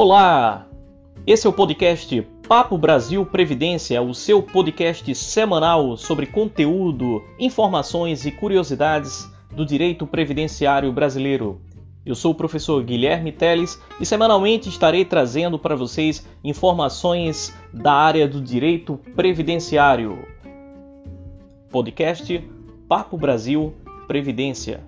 Olá! Esse é o podcast Papo Brasil Previdência, o seu podcast semanal sobre conteúdo, informações e curiosidades do direito previdenciário brasileiro. Eu sou o professor Guilherme Teles e semanalmente estarei trazendo para vocês informações da área do direito previdenciário. Podcast Papo Brasil Previdência.